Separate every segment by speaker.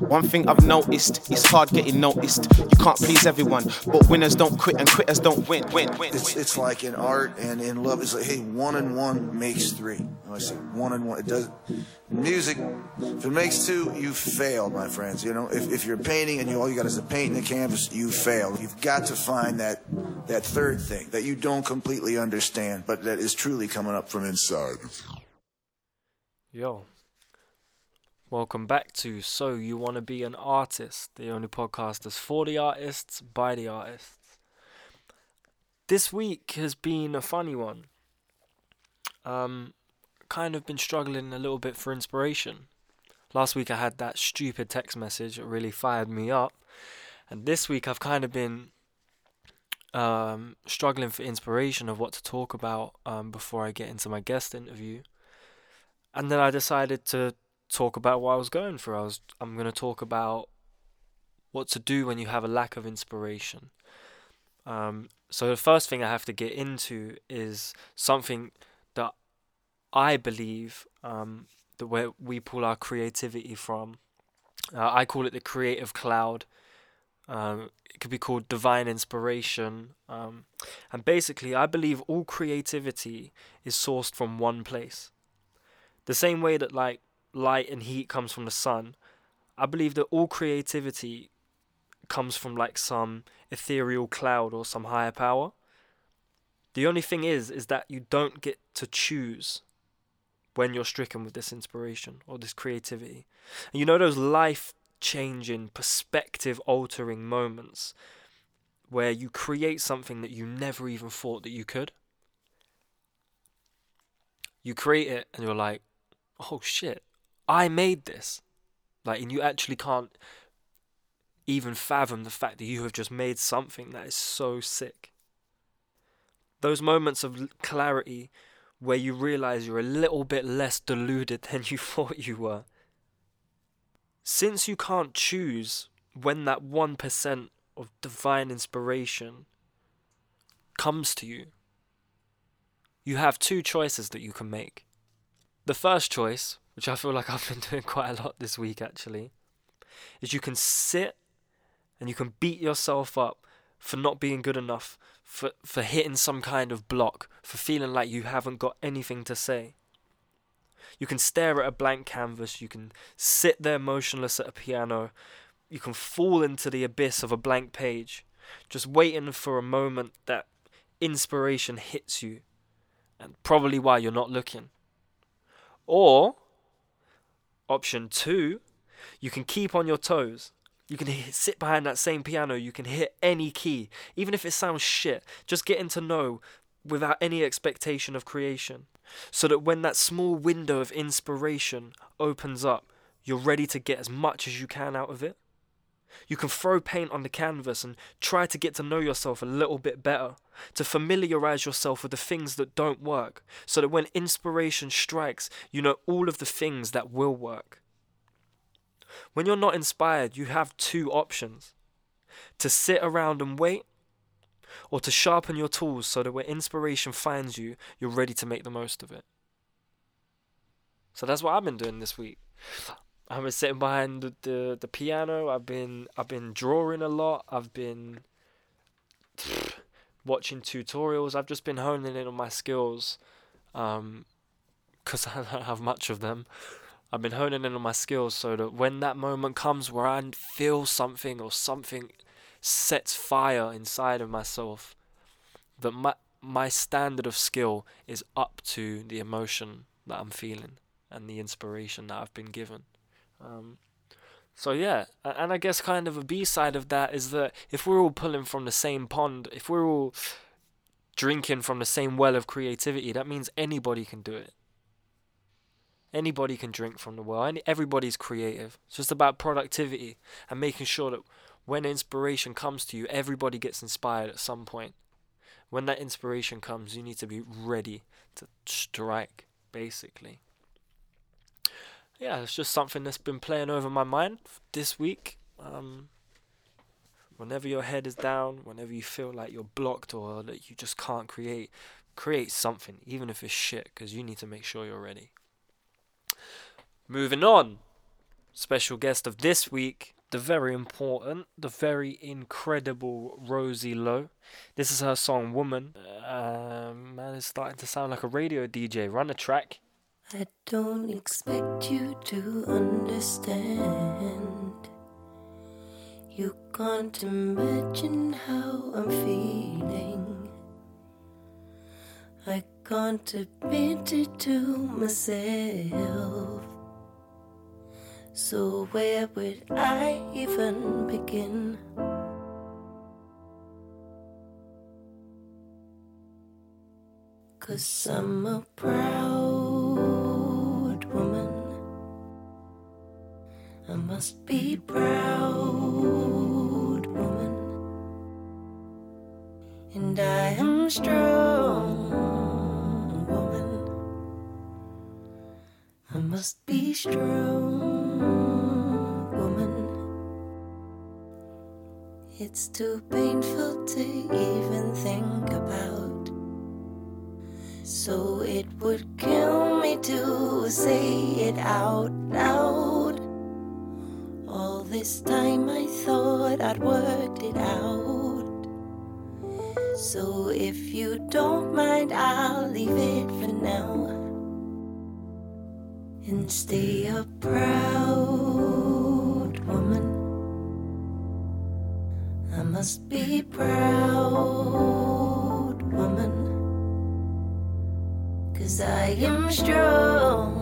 Speaker 1: One thing I've noticed, it's hard getting noticed. You can't please everyone, but winners don't quit and quitters don't win. Win, win.
Speaker 2: It's, it's like in art and in love. It's like, hey, one and one makes three. I say one and one. It does. Music, if it makes two, you failed, my friends. You know, if, if you're painting and you all you got is a paint and a canvas, you fail. You've got to find that that third thing that you don't completely understand, but that is truly coming up from inside.
Speaker 3: Yo. Welcome back to So You Want to Be an Artist, the only podcast that's for the artists, by the artists. This week has been a funny one. Um, kind of been struggling a little bit for inspiration. Last week I had that stupid text message that really fired me up. And this week I've kind of been um, struggling for inspiration of what to talk about um, before I get into my guest interview. And then I decided to talk about what I was going through. I was I'm going to talk about what to do when you have a lack of inspiration. Um, so the first thing I have to get into is something that I believe um, that where we pull our creativity from. Uh, I call it the creative cloud. Um, it could be called divine inspiration. Um, and basically, I believe all creativity is sourced from one place. The same way that like light and heat comes from the sun, I believe that all creativity comes from like some ethereal cloud or some higher power. The only thing is is that you don't get to choose when you're stricken with this inspiration or this creativity. And you know those life changing, perspective altering moments where you create something that you never even thought that you could? You create it and you're like, oh shit, I made this. Like, and you actually can't even fathom the fact that you have just made something that is so sick. Those moments of clarity where you realize you're a little bit less deluded than you thought you were. Since you can't choose when that 1% of divine inspiration comes to you, you have two choices that you can make. The first choice which I feel like I've been doing quite a lot this week actually, is you can sit and you can beat yourself up for not being good enough, for, for hitting some kind of block, for feeling like you haven't got anything to say. You can stare at a blank canvas, you can sit there motionless at a piano, you can fall into the abyss of a blank page, just waiting for a moment that inspiration hits you, and probably why you're not looking. Or Option two, you can keep on your toes. You can hit, sit behind that same piano. You can hit any key, even if it sounds shit. Just getting to know without any expectation of creation. So that when that small window of inspiration opens up, you're ready to get as much as you can out of it. You can throw paint on the canvas and try to get to know yourself a little bit better, to familiarize yourself with the things that don't work, so that when inspiration strikes, you know all of the things that will work. When you're not inspired, you have two options to sit around and wait, or to sharpen your tools so that when inspiration finds you, you're ready to make the most of it. So that's what I've been doing this week. I've been sitting behind the, the, the piano. I've been I've been drawing a lot. I've been watching tutorials. I've just been honing in on my skills, um, cause I don't have much of them. I've been honing in on my skills so that when that moment comes where I feel something or something sets fire inside of myself, that my my standard of skill is up to the emotion that I'm feeling and the inspiration that I've been given. Um, so yeah, and I guess kind of a B side of that is that if we're all pulling from the same pond, if we're all drinking from the same well of creativity, that means anybody can do it. Anybody can drink from the well. Everybody's creative. It's just about productivity and making sure that when inspiration comes to you, everybody gets inspired at some point. When that inspiration comes, you need to be ready to strike, basically yeah, it's just something that's been playing over my mind this week. Um, whenever your head is down, whenever you feel like you're blocked or that you just can't create, create something, even if it's shit, because you need to make sure you're ready. Moving on. special guest of this week, the very important, the very incredible Rosie Lowe. This is her song Woman. Um, man, it's starting to sound like a radio DJ. Run a track.
Speaker 4: I don't expect you to understand. You can't imagine how I'm feeling. I can't admit it to myself. So, where would I even begin? Cause I'm a proud I must be proud woman. And I am strong woman. I must be strong woman. It's too painful to even think about. So it would kill me to say it out loud. This time I thought I'd worked it out. So if you don't mind, I'll leave it for now. And stay a proud woman. I must be proud woman. Cause I am strong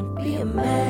Speaker 4: Be a mad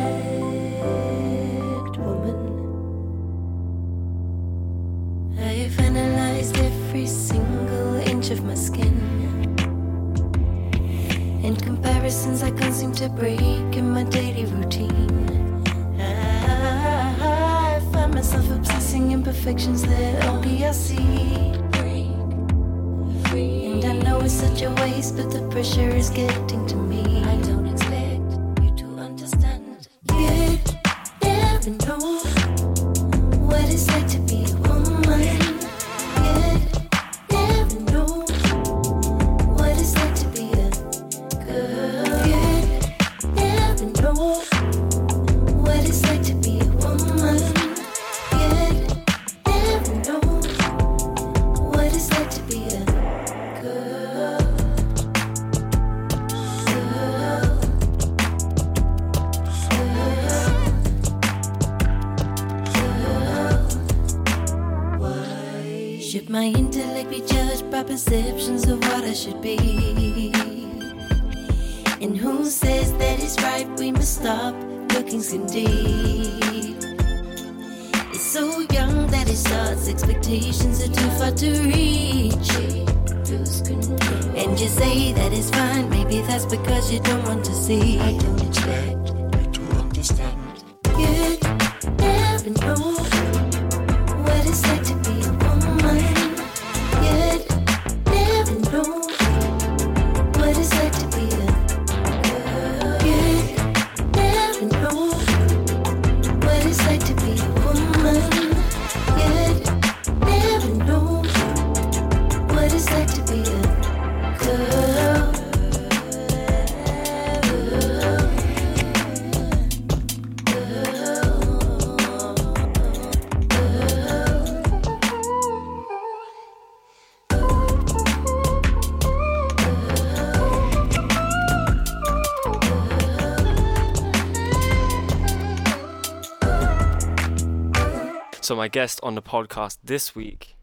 Speaker 4: my
Speaker 3: guest on the podcast this week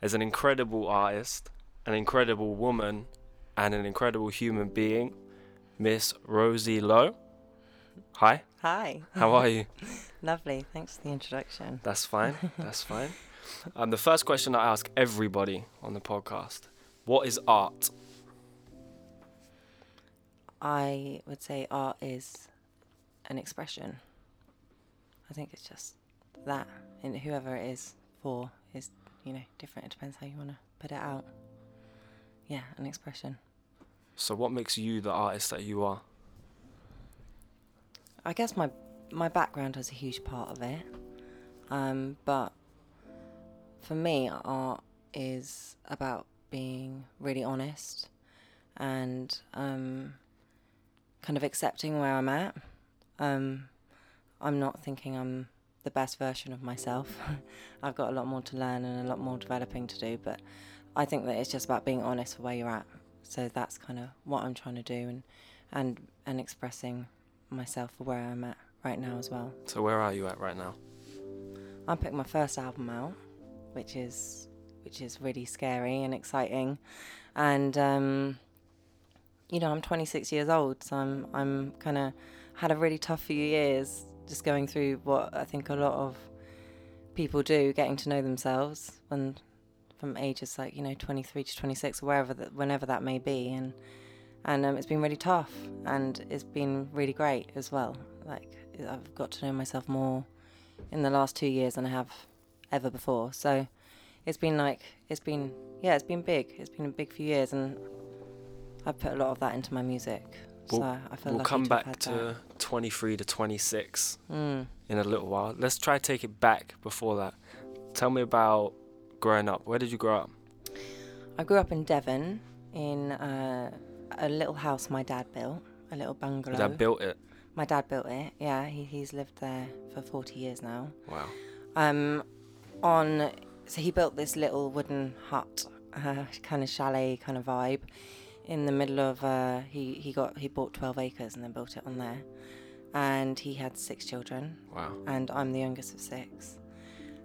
Speaker 3: is an incredible artist, an incredible woman, and an incredible human being, Miss Rosie Lowe. Hi,
Speaker 5: Hi.
Speaker 3: how are you?
Speaker 5: Lovely. Thanks for the introduction.
Speaker 3: That's fine. That's fine. Um, the first question I ask everybody on the podcast: What is art?
Speaker 5: I would say art is an expression. I think it's just that, and whoever it is for is, you know, different. It depends how you want to put it out. Yeah, an expression.
Speaker 3: So, what makes you the artist that you are?
Speaker 5: I guess my my background has a huge part of it, um, but for me, art is about being really honest and um,
Speaker 4: kind of accepting where I'm at. Um, I'm not thinking I'm the best version of myself. I've got a lot more to learn and a lot more developing to do, but I think that it's just about being honest with where you're at. So that's kind of what I'm trying to do and and and expressing myself for where I'm at right now as well.
Speaker 3: So where are you at right now?
Speaker 4: I'm putting my first album out, which is which is really scary and exciting, and um, you know I'm 26 years old, so I'm I'm kind of had a really tough few years just going through what I think a lot of people do, getting to know themselves when from ages like you know 23 to 26 or wherever that whenever that may be. And and um, it's been really tough and it's been really great as well. Like i've got to know myself more in the last two years than i have ever before. So it's been like it's been yeah it's been big. It's been a big few years and i've put a lot of that into my music
Speaker 3: We'll-
Speaker 4: so i feel
Speaker 3: We'll come back to 23 to 26.
Speaker 4: Mm.
Speaker 3: in a little while. Let's try to take it back before that. Tell me about growing up. Where did you grow up?
Speaker 4: I grew up in Devon in uh, a little house my dad built, a little bungalow.
Speaker 3: Your dad built it.
Speaker 4: my dad built it. Yeah, he, he's lived there for 40 years now.
Speaker 3: Wow.
Speaker 4: Um, on so he built this little wooden hut, uh, kind of chalet kind of vibe, in the middle of. Uh, he he got he bought 12 acres and then built it on there, and he had six children
Speaker 3: Wow.
Speaker 4: and I'm the youngest of six.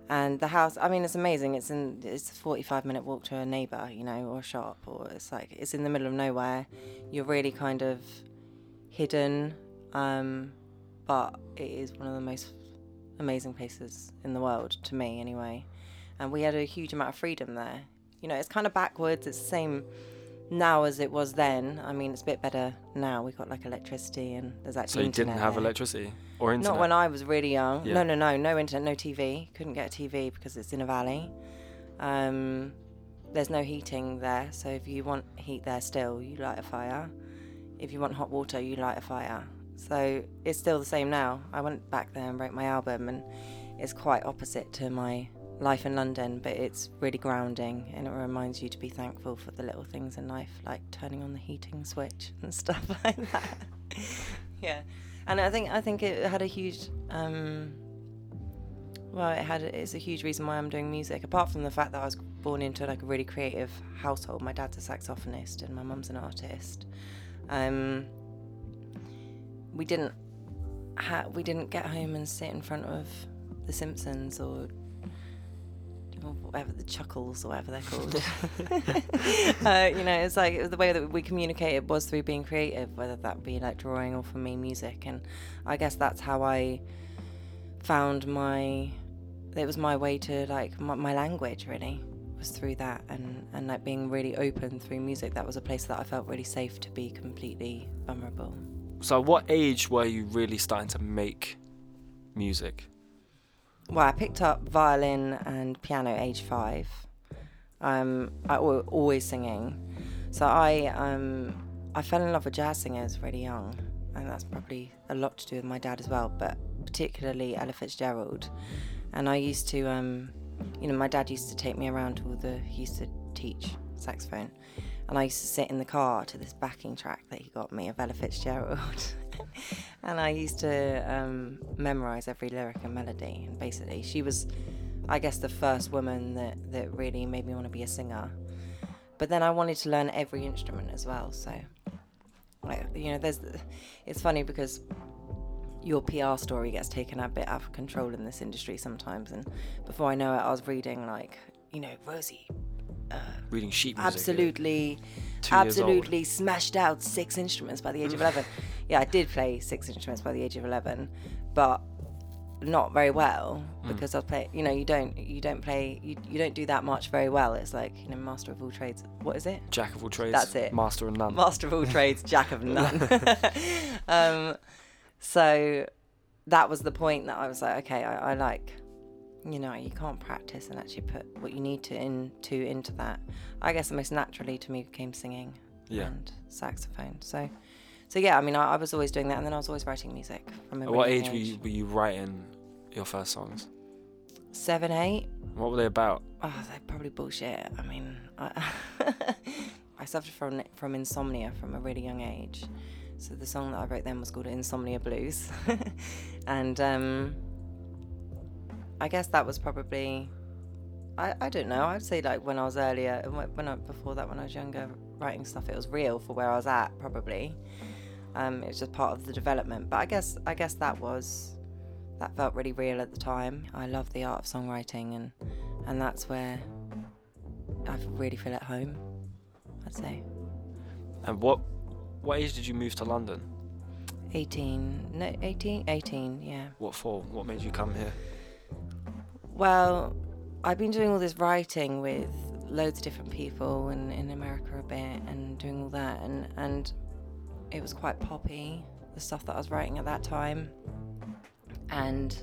Speaker 4: And the house, I mean, it's amazing. It's in it's a 45 minute walk to a neighbor, you know, or a shop, or it's like it's in the middle of nowhere. You're really kind of hidden, um, but it is one of the most amazing places in the world to me, anyway. And we had a huge amount of freedom there. You know, it's kind of backwards. It's the same now as it was then. I mean, it's a bit better now. We've got like electricity and there's actually
Speaker 3: So you didn't have
Speaker 4: there.
Speaker 3: electricity or internet?
Speaker 4: Not when I was really young.
Speaker 3: Yeah.
Speaker 4: No, no, no, no internet, no TV. Couldn't get a TV because it's in a valley. Um, there's no heating there, so if you want heat there still, you light a fire. If you want hot water, you light a fire. So it's still the same now. I went back there and wrote my album, and it's quite opposite to my life in London, but it's really grounding and it reminds you to be thankful for the little things in life, like turning on the heating switch and stuff like that. yeah, and I think I think it had a huge. Um, well, it had it's a huge reason why I'm doing music. Apart from the fact that I was born into like a really creative household. My dad's a saxophonist and my mum's an artist. Um, we didn't ha- we didn't get home and sit in front of The Simpsons or or whatever the chuckles or whatever they're called. uh, you know, it's like the way that we communicated was through being creative, whether that be like drawing or for me music, and I guess that's how I found my. It was my way to like my, my language really was through that and and like being really open through music. That was a place that I felt really safe to be completely vulnerable.
Speaker 3: So, what age were you really starting to make music?
Speaker 4: Well, I picked up violin and piano age five. Um, I wa- always singing, so I um, I fell in love with jazz singers really young, and that's probably a lot to do with my dad as well, but particularly Ella Fitzgerald. And I used to, um, you know, my dad used to take me around to all the. He used to teach saxophone, and I used to sit in the car to this backing track that he got me of Ella Fitzgerald. and I used to um, memorize every lyric and melody. And basically, she was, I guess, the first woman that, that really made me want to be a singer. But then I wanted to learn every instrument as well. So, like, you know, there's, it's funny because your PR story gets taken a bit out of control in this industry sometimes. And before I know it, I was reading like, you know, Rosie
Speaker 3: Reading sheet music.
Speaker 4: absolutely absolutely smashed out six instruments by the age of 11 yeah i did play six instruments by the age of 11 but not very well
Speaker 3: Hmm.
Speaker 4: because i was play you know you don't you don't play you, you don't do that much very well it's like you know master of all trades what is it
Speaker 3: Jack of all trades.
Speaker 4: That's it.
Speaker 3: Master of none.
Speaker 4: master of all trades, jack of none. um, so that was the point that I was like, okay, I, I like, you know, you can't practice and actually put what you need to into into that. I guess the most naturally to me came singing
Speaker 3: Yeah.
Speaker 4: and saxophone. So, so yeah, I mean, I, I was always doing that, and then I was always writing music from a
Speaker 3: At what age were you, were you writing your first songs?
Speaker 4: Seven, eight.
Speaker 3: What were they about?
Speaker 4: Oh, they're probably bullshit. I mean, I, I suffered from from insomnia from a really young age, So the song that I wrote then was called Insomnia Blues, and um, I guess that was probably I, I don't know. I'd say like when I was earlier, wh- when I, before that, when I was younger, writing stuff, it was real for where I was at. Probably, um, it was just part of the development. But I guess I guess that was that felt really real at the time. I love the art of songwriting, and and that's where I really feel at home. I'd say
Speaker 3: And what what age did you move to London?
Speaker 4: 18, no, 18, 18, yeah.
Speaker 3: What for? What made you come here?
Speaker 4: Well, I've been doing all this writing with loads of different people and in America a bit and doing all that and and it was quite poppy the stuff that I was writing at that time. And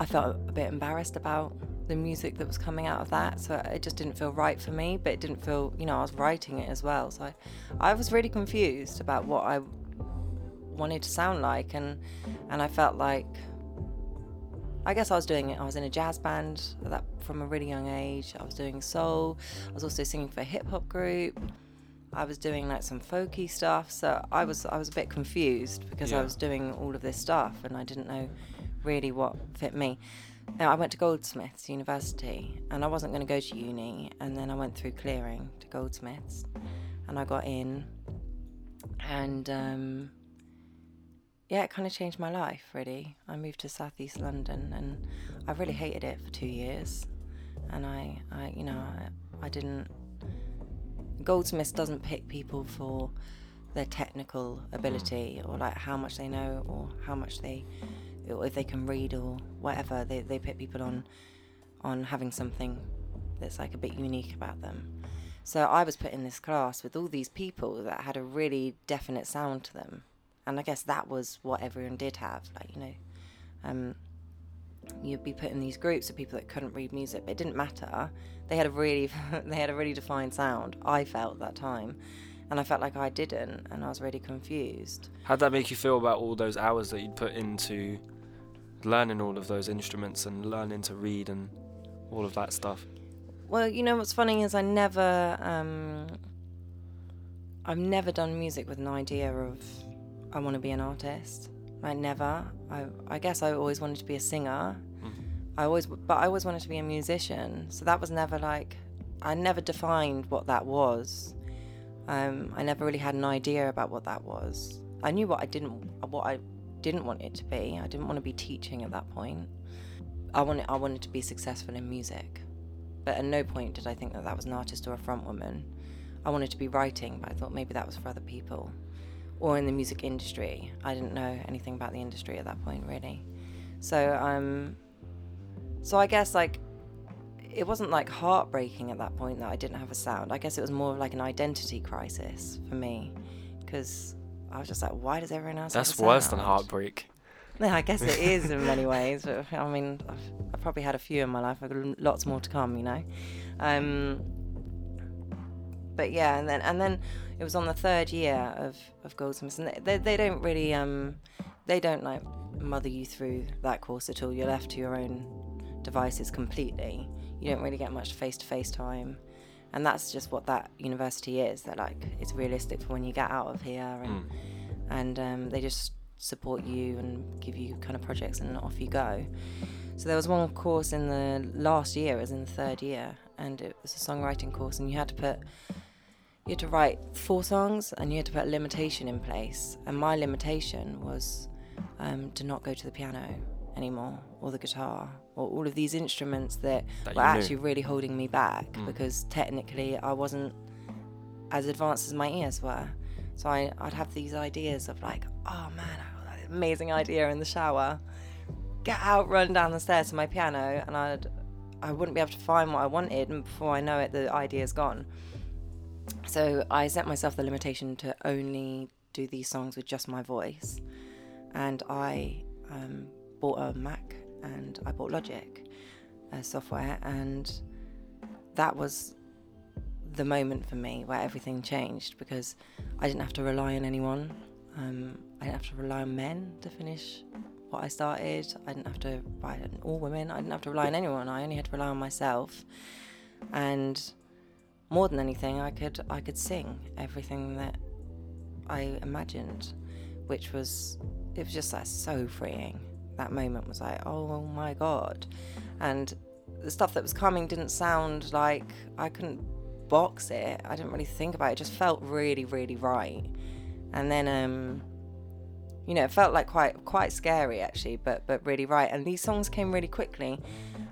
Speaker 4: I felt a bit embarrassed about the music that was coming out of that. So it just didn't feel right for me but it didn't feel you know I was writing it as well. So I, I was really confused about what I wanted to sound like and and I felt like I guess I was doing it. I was in a jazz band that from a really young age. I was doing soul. I was also singing for a hip hop group. I was doing like some folky stuff. So I was I was a bit confused because
Speaker 3: Yeah.
Speaker 4: I was doing all of this stuff and I didn't know really what fit me. Now I went to Goldsmiths University and I wasn't going to go to uni and then I went through clearing to Goldsmiths and I got in and um, yeah, it kind of changed my life, really. I moved to southeast London and I really hated it for two years. And I, I you know, I, I didn't. Goldsmiths doesn't pick people for their technical ability or like how much they know or how much they, or if they can read or whatever. They, they pick people on, on having something that's like a bit unique about them. So I was put in this class with all these people that had a really definite sound to them and I guess that was what everyone did have. Like you know, um, you'd be put in these groups of people that couldn't read music, but it didn't matter. They had a really, they had a really defined sound. I felt at that time, and I felt like I didn't, and I was really confused.
Speaker 3: How'd that make you feel about all those hours that you'd put into learning all of those instruments and learning to read and all of that stuff?
Speaker 4: Well, you know what's funny is I never, um, I've never done music with an idea of I want to be an artist. I never. I, I guess I always wanted to be a singer. I always, but I always wanted to be a musician. So that was never like, I never defined what that was. Um, I never really had an idea about what that was. I knew what I didn't, what I didn't want it to be. I didn't want to be teaching at that point. I wanted, I wanted to be successful in music, but at no point did I think that that was an artist or a front woman. I wanted to be writing, but I thought maybe that was for other people or in the music industry. I didn't know anything about the industry at that point, really. So, um, so I guess like it wasn't like heartbreaking at that point that I didn't have a sound. I guess it was more of like an identity crisis for me because I was just like, why does everyone else? have
Speaker 3: That's worse than heartbreak.
Speaker 4: Yeah, I guess it is in many ways. But I mean, I've, I've probably had a few in my life. I've got lots more to come, you know. Um, but yeah, and then and then it was on the third year of of Goldsmiths, and they, they, they don't really um they don't like mother you through that course at all. You're left to your own devices completely. You don't really get much face to face time. And that's just what that university is. They're like, it's realistic for when you get out of here, and and um, they just support you and give you kind of projects, and off you go. So there was one course in the last year, it was in the third year, and it was a songwriting course, and you had to put you had to write four songs, and you had to put a limitation in place. And my limitation was um, to not go to the piano anymore, or the guitar, or all of these instruments that,
Speaker 3: That
Speaker 4: were
Speaker 3: knew.
Speaker 4: actually really holding me back because technically I wasn't as advanced as my ears were. So I, I'd have these ideas of like, oh man, I got that amazing idea in the shower. Get out, run down the stairs to my piano, and I'd I wouldn't be able to find what I wanted, and before I know it, the idea's gone. So I set myself the limitation to only do these songs with just my voice, and I um, bought a Mac and I bought Logic software, and that was the moment for me where everything changed because I didn't have to rely on anyone. Um, I didn't have to rely on men to finish what I started. I didn't have to on all women. I didn't have to rely on anyone. I only had to rely on myself. And more than anything, I could I could sing everything that I imagined, which was it was just like so freeing. That moment was like, oh my god, and the stuff that was coming didn't sound like I couldn't box it. I didn't really think about it. It just felt really, really right. And then, um, you know, it felt like quite quite scary actually, but but really right. And these songs came really quickly.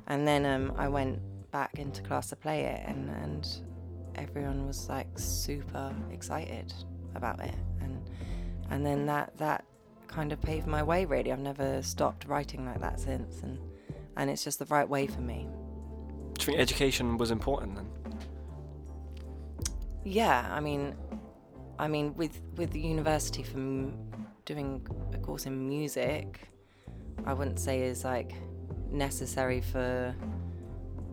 Speaker 4: And then um, I went back into class to play it, and and everyone was like super excited about it. And and then that that kind of paved my way. Really, I've never stopped writing like that since. And and it's just the right way for me.
Speaker 3: Do you think education was important then?
Speaker 4: Yeah, I mean, I mean, with with the university for m- doing a course in music, I wouldn't say is like necessary for.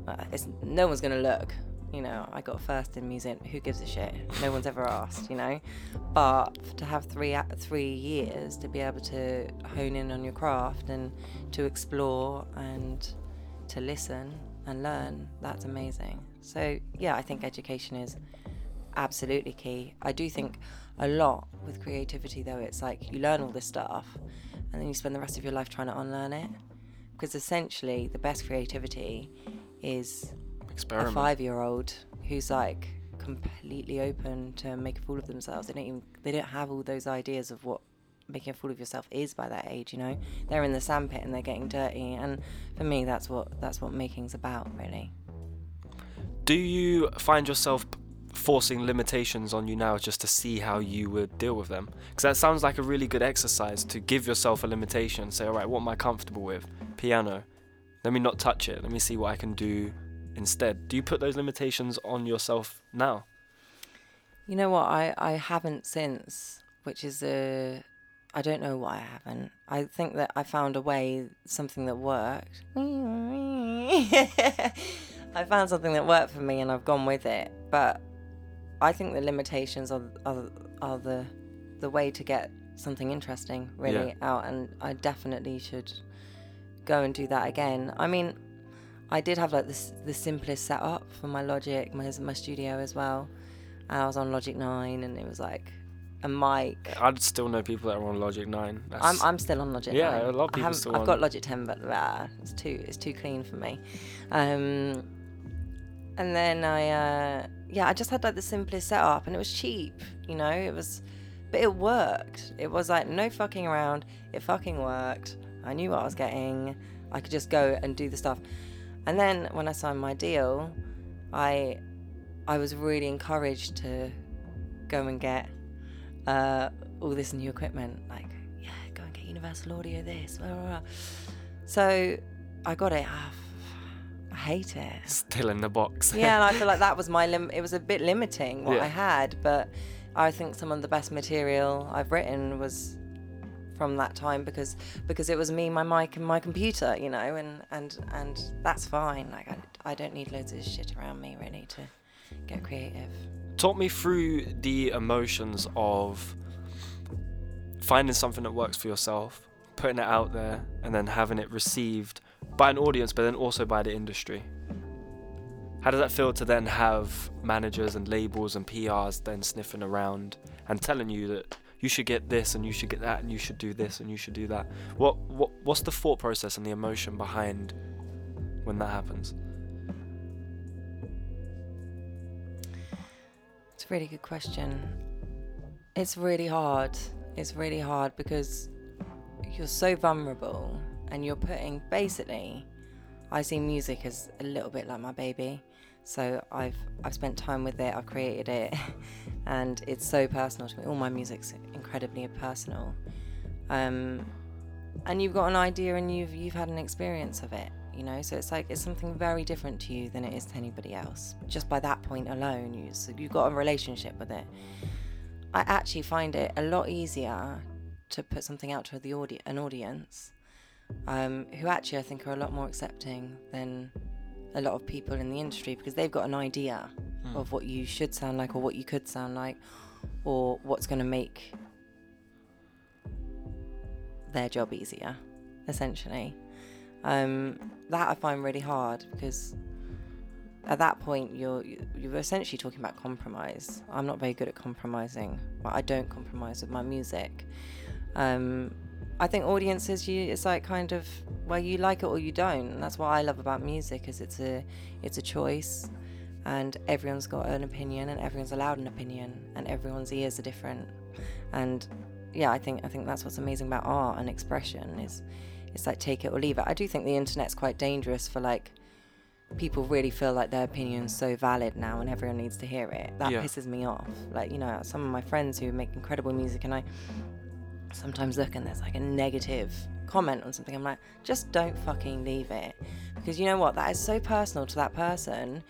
Speaker 4: Uh, it's no one's gonna look. You know, I got first in music. Who gives a shit? No one's ever asked. You know, but to have three uh, three years to be able to hone in on your craft and to explore and to listen and learn, that's amazing. So yeah, I think education is absolutely key. I do think a lot with creativity though it's like you learn all this stuff and then you spend the rest of your life trying to unlearn it because essentially the best creativity is a 5-year-old who's like completely open to make a fool of themselves. They don't even they don't have all those ideas of what making a fool of yourself is by that age, you know. They're in the sandpit and they're getting dirty and for me that's what that's what making's about really.
Speaker 3: Do you find yourself forcing limitations on you now just to see how you would deal with them? Because that sounds like a really good exercise to give yourself a limitation. Say, all right, what am I comfortable with? Piano. Let me not touch it. Let me see what I can do instead. Do you put those limitations on yourself now?
Speaker 4: You know what? I, I haven't since, which is a. I don't know why I haven't. I think that I found a way, something that worked. I found something that worked for me and I've gone with it. But I think the limitations are, are, are the, the way to get something interesting really out. And I definitely should go and do that again. I mean, I did have like this the simplest setup for my Logic, my, my studio as well. And I was on Logic 9 and it was like a mic.
Speaker 3: I'd still know people that are on Logic 9. That's,
Speaker 4: I'm, I'm still on Logic.
Speaker 3: Yeah,
Speaker 4: 9.
Speaker 3: a lot of
Speaker 4: I
Speaker 3: people
Speaker 4: haven't-
Speaker 3: still
Speaker 4: I've
Speaker 3: on-
Speaker 4: got Logic 10, but uh, it's too it's too clean for me. Um, and then I uh, yeah, I just had like the simplest setup, and it was cheap. You know, it was, but it worked. It was like no fucking around. It fucking worked. I knew what I was getting. I could just go and do the stuff. And then when I signed my deal, I I was really encouraged to go and get uh, all this new equipment. Like, yeah, go and get Universal Audio this. Blah, blah, blah. So I got it. Ah, I hate it.
Speaker 3: still in the box.
Speaker 4: yeah, and I feel like that was my lim. It was a bit limiting what
Speaker 3: Yeah.
Speaker 4: I had, but I think some of the best material I've written was from that time because because it was me, my mic, and my computer, you know, and and and that's fine. Like I, I don't need loads of shit around me really to get creative.
Speaker 3: Talk me through the emotions of finding something that works for yourself, putting it out there, and then having it received by an audience, but then also by the industry. How does that feel to then have managers and labels and PRs then sniffing around and telling you that you should get this and you should get that and you should do this and you should do that? What what what's the thought process and the emotion behind when that happens?
Speaker 4: It's a really good question. It's really hard. It's really hard because you're so vulnerable and you're putting basically I see music as a little bit like my baby. So I've I've spent time with it, I've created it and it's so personal to me. All my music's incredibly personal. Um, and you've got an idea and you've you've had an experience of it you know so it's like it's something very different to you than it is to anybody else just by that point alone you so you've got a relationship with it i actually find it a lot easier to put something out to the audi- an audience um, who actually i think are a lot more accepting than a lot of people in the industry because they've got an idea of what you should sound like or what you could sound like or what's going to make their job easier, essentially. Um, that I find really hard because at that point you're you're essentially talking about compromise. I'm not very good at compromising. But I don't compromise with my music. Um, I think audiences, you it's like kind of well, you like it or you don't. And that's what I love about music is it's a it's a choice, and everyone's got an opinion, and everyone's allowed an opinion, and everyone's ears are different. And yeah, I think I think that's what's amazing about art and expression is it's like take it or leave it. I do think the internet's quite dangerous for like people really feel like their opinion's so valid now and everyone needs to hear it. That
Speaker 3: Yeah.
Speaker 4: pisses me off. Like, you know, some of my friends who make incredible music and I sometimes look and there's like a negative comment on something. I'm like, just don't fucking leave it. Because you know what? That is so personal to that person.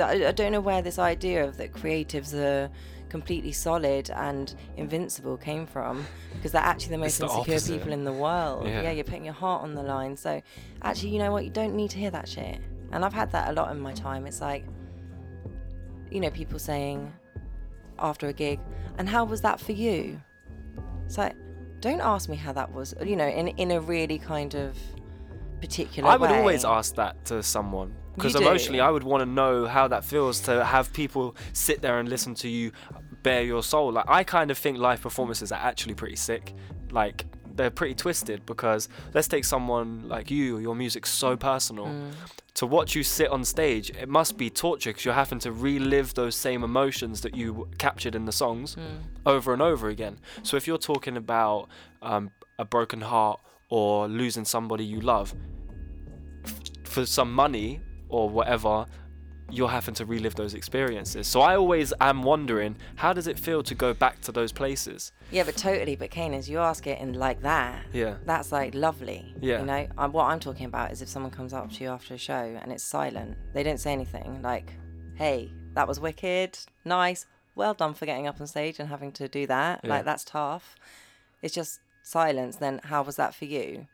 Speaker 4: I, I don't know where this idea of that creatives are completely solid and invincible came from because they're actually the most
Speaker 3: the
Speaker 4: insecure
Speaker 3: opposite.
Speaker 4: people in the world.
Speaker 3: Yeah.
Speaker 4: yeah, you're putting your heart on the line. So actually, you know what? You don't need to hear that shit. And I've had that a lot in my time. It's like, you know, people saying after a gig, and how was that for you? It's like, don't ask me how that was, you know, in, in a really kind of particular
Speaker 3: I would
Speaker 4: way.
Speaker 3: always ask that to someone because emotionally, I would want to know how that feels to have people sit there and listen to you bare your soul. Like I kind of think live performances are actually pretty sick. Like they're pretty twisted because let's take someone like you, your music's so personal.
Speaker 4: Mm.
Speaker 3: To watch you sit on stage, it must be torture because you're having to relive those same emotions that you captured in the songs
Speaker 4: Mm.
Speaker 3: over and over again. So if you're talking about um, a broken heart or losing somebody you love f- for some money or whatever, you're having to relive those experiences. So I always am wondering, how does it feel to go back to those places?
Speaker 4: Yeah, but totally. But Kane, as you ask it in like that,
Speaker 3: Yeah.
Speaker 4: that's like lovely.
Speaker 3: Yeah.
Speaker 4: You know, um, what I'm talking about is if someone comes up to you after a show and it's silent, they don't say anything like, hey, that was wicked, nice, well done for getting up on stage and having to do that.
Speaker 3: Yeah.
Speaker 4: Like, that's tough. It's just silence. Then, how was that for you?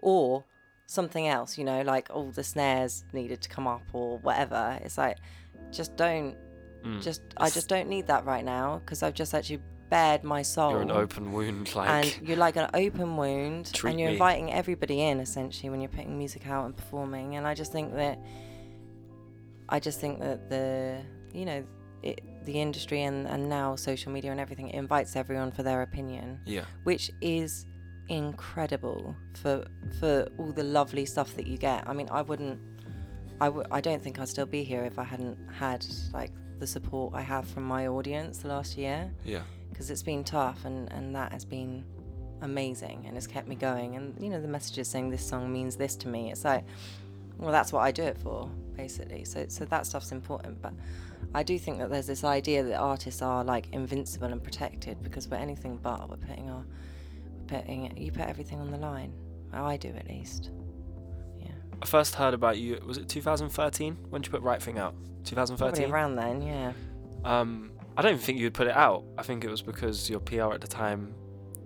Speaker 4: Or something else, you know, like, oh, the snares needed to come up or whatever. It's like, just don't,
Speaker 3: Mm.
Speaker 4: just, I just don't need that right now because I've just actually bared my soul
Speaker 3: You're an open wound, like.
Speaker 4: And you're like an open wound
Speaker 3: Treat
Speaker 4: and you're
Speaker 3: me.
Speaker 4: inviting everybody in essentially when you're putting music out and performing. And i just think that i just think that the you know it, the industry and, and now social media and everything it invites everyone for their opinion.
Speaker 3: Yeah,
Speaker 4: which is incredible for for all the lovely stuff that you get. I mean i wouldn't I w- I don't think I'd still be here if I hadn't had like the support I have from my audience the last year.
Speaker 3: Yeah,
Speaker 4: because it's been tough and, and that has been amazing and has kept me going and you know the messages saying this song means this to me it's like well that's what I do it for basically so so that stuff's important but I do think that there's this idea that artists are like invincible and protected because we're anything but we're putting our we're putting you put everything on the line well, I do at least yeah
Speaker 3: I first heard about you. Was it 2013 when did you put Right Thing out?
Speaker 4: probably
Speaker 3: 2013.
Speaker 4: around then yeah
Speaker 3: Um, I don't even think you'd put it out. I think it was because your PR at the time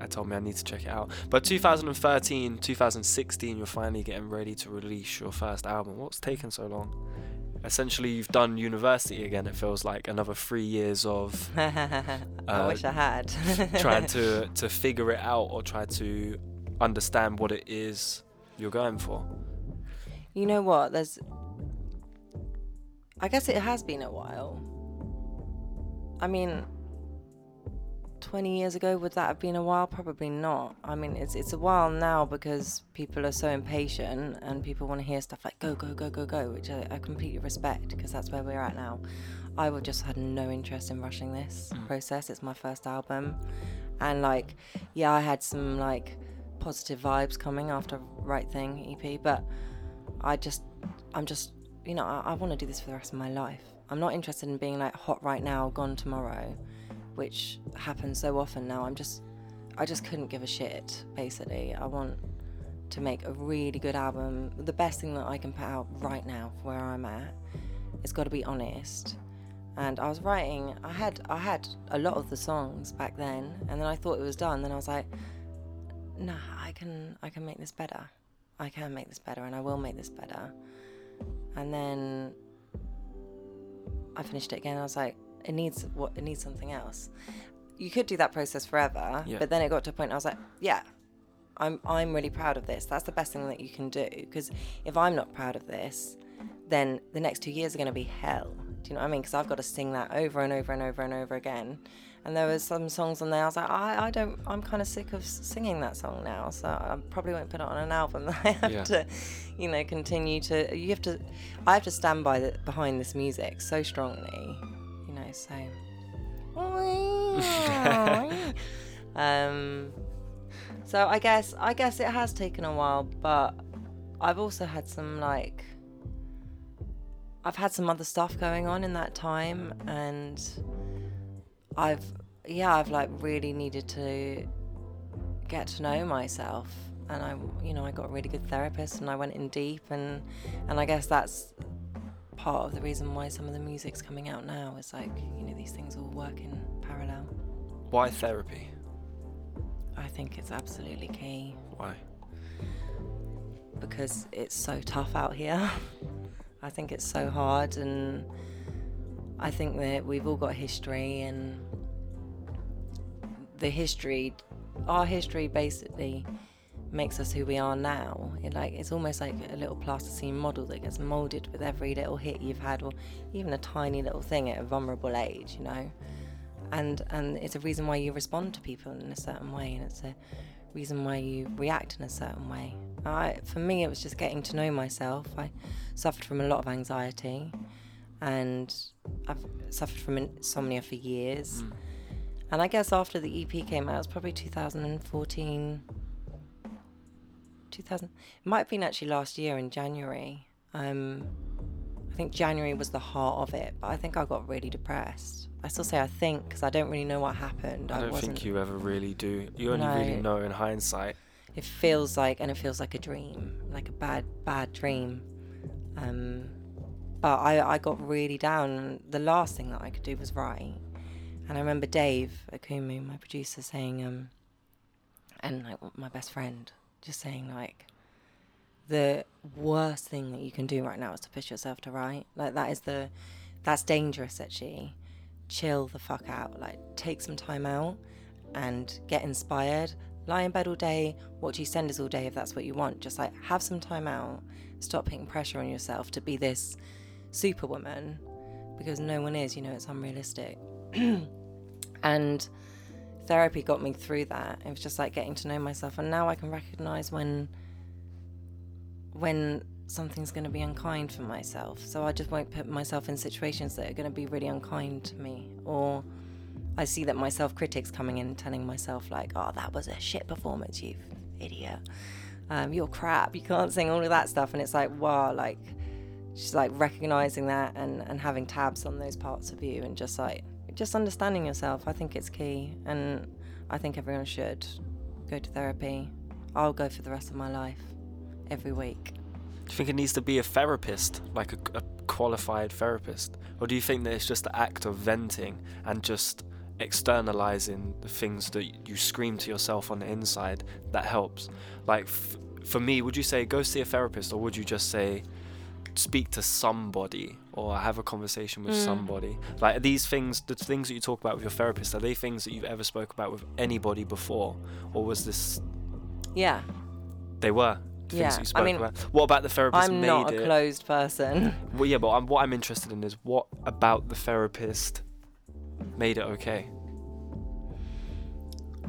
Speaker 3: had told me I need to check it out. But 2013, 2016, you're finally getting ready to release your first album. What's taken so long? Essentially, you've done university again. It feels like another three years of
Speaker 4: I
Speaker 3: Uh,
Speaker 4: wish I had
Speaker 3: trying to to figure it out or try to understand what it is you're going for.
Speaker 4: You know what? There's. I guess it has been a while. I mean, 20 years ago, would that have been a while? Probably not. I mean, it's it's a while now because people are so impatient and people want to hear stuff like go, go, go, go, go, which I, I completely respect because that's where we're at now. I would just had no interest in rushing this mm. process. It's my first album. And like, yeah, I had some like positive vibes coming after Right Thing EP, but I just, I'm just, you know, I, I want to do this for the rest of my life. I'm not interested in being like hot right now, gone tomorrow, which happens so often now. I'm just, I just couldn't give a shit, basically. I want to make a really good album, the best thing that I can put out right now, where I'm at. It's got to be honest. And I was writing, I had, I had a lot of the songs back then, and then I thought it was done. Then I was like, nah, I can, I can make this better. I can make this better, and I will make this better. And then I finished it again. I was like, it needs what it needs something else. You could do that process forever,
Speaker 3: Yeah.
Speaker 4: but then it got to a point I was like, yeah, I'm I'm really proud of this. That's the best thing that you can do because if I'm not proud of this, then the next two years are going to be hell. Do you know what I mean? Because I've got to sing that over and over and over and over again. And there was some songs on there. I was like, I, I don't. I'm kind of sick of singing that song now, so I probably won't put it on an album. I have
Speaker 3: Yeah.
Speaker 4: to, you know, continue to. You have to. I have to stand by the, behind this music so strongly, you know. So. um. So I guess I guess it has taken a while, but I've also had some like I've had some other stuff going on in that time and I've yeah, I've like really needed to get to know myself and I you know, I got a really good therapist and I went in deep and and I guess that's part of the reason why some of the music's coming out now is like, you know, these things all work in parallel.
Speaker 3: Why therapy?
Speaker 4: I think it's absolutely key.
Speaker 3: Why?
Speaker 4: because it's so tough out here. I think it's so hard, and I think that we've all got history, and the history, our history basically makes us who we are now. It like it's almost like a little plasticine model that gets molded with every little hit you've had, or even a tiny little thing at a vulnerable age, you know. And and it's a reason why you respond to people in a certain way, and it's a reason why you react in a certain way. I, for me, it was just getting to know myself. I suffered from a lot of anxiety, and I've suffered from insomnia for years. And I guess after the EP came out, it was probably 2014. 2000. It might have been actually last year in January. Um, I think January was the heart of it, but I think I got really depressed. I still say I think because I don't really know what happened.
Speaker 3: I don't
Speaker 4: wasn't,
Speaker 3: think you ever really do. You only really know in hindsight.
Speaker 4: it feels like and it feels like a dream like a bad bad dream um but i i got really down and the last thing that i could do was write. And i remember dave Okumu my producer saying um and like my best friend just saying like the worst thing that you can do right now is to push yourself to write. Like that is the that's dangerous actually. Chill the fuck out. Like take some time out and get inspired. Lie in bed all day. Watch EastEnders all day if that's what you want. Just like have some time out. Stop putting pressure on yourself to be this superwoman because no one is you know it's unrealistic. And therapy got me through that. It was just like getting to know myself. And now i can recognize when when something's going to be unkind for myself. So i just won't put myself in situations that are going to be really unkind to me. Or i see that my self-critics coming in telling myself like oh that was a shit performance you idiot. Um, you're crap. You can't sing all of that stuff. And it's like wow like just like recognizing that and and having tabs on those parts of you and just like just understanding yourself i think it's key and i think everyone should go to therapy i'll go for the rest of my life every week
Speaker 3: Do you think it needs to be a therapist, like a, a qualified therapist? Or do you think that it's just the act of venting and just externalizing the things that you scream to yourself on the inside that helps? Like, f- for me, would you say go see a therapist, or would you just say speak to somebody or have a conversation with mm. somebody? Like, are these things, the things that you talk about with your therapist, are they things that you've ever spoke about with anybody before? Or was this,
Speaker 4: yeah
Speaker 3: they were? the
Speaker 4: Yeah,
Speaker 3: that you
Speaker 4: I mean,
Speaker 3: about. What about the therapist
Speaker 4: i'm
Speaker 3: made
Speaker 4: not a
Speaker 3: it?
Speaker 4: closed person
Speaker 3: Well, yeah, but I'm, what I'm interested in is what about the therapist made it okay?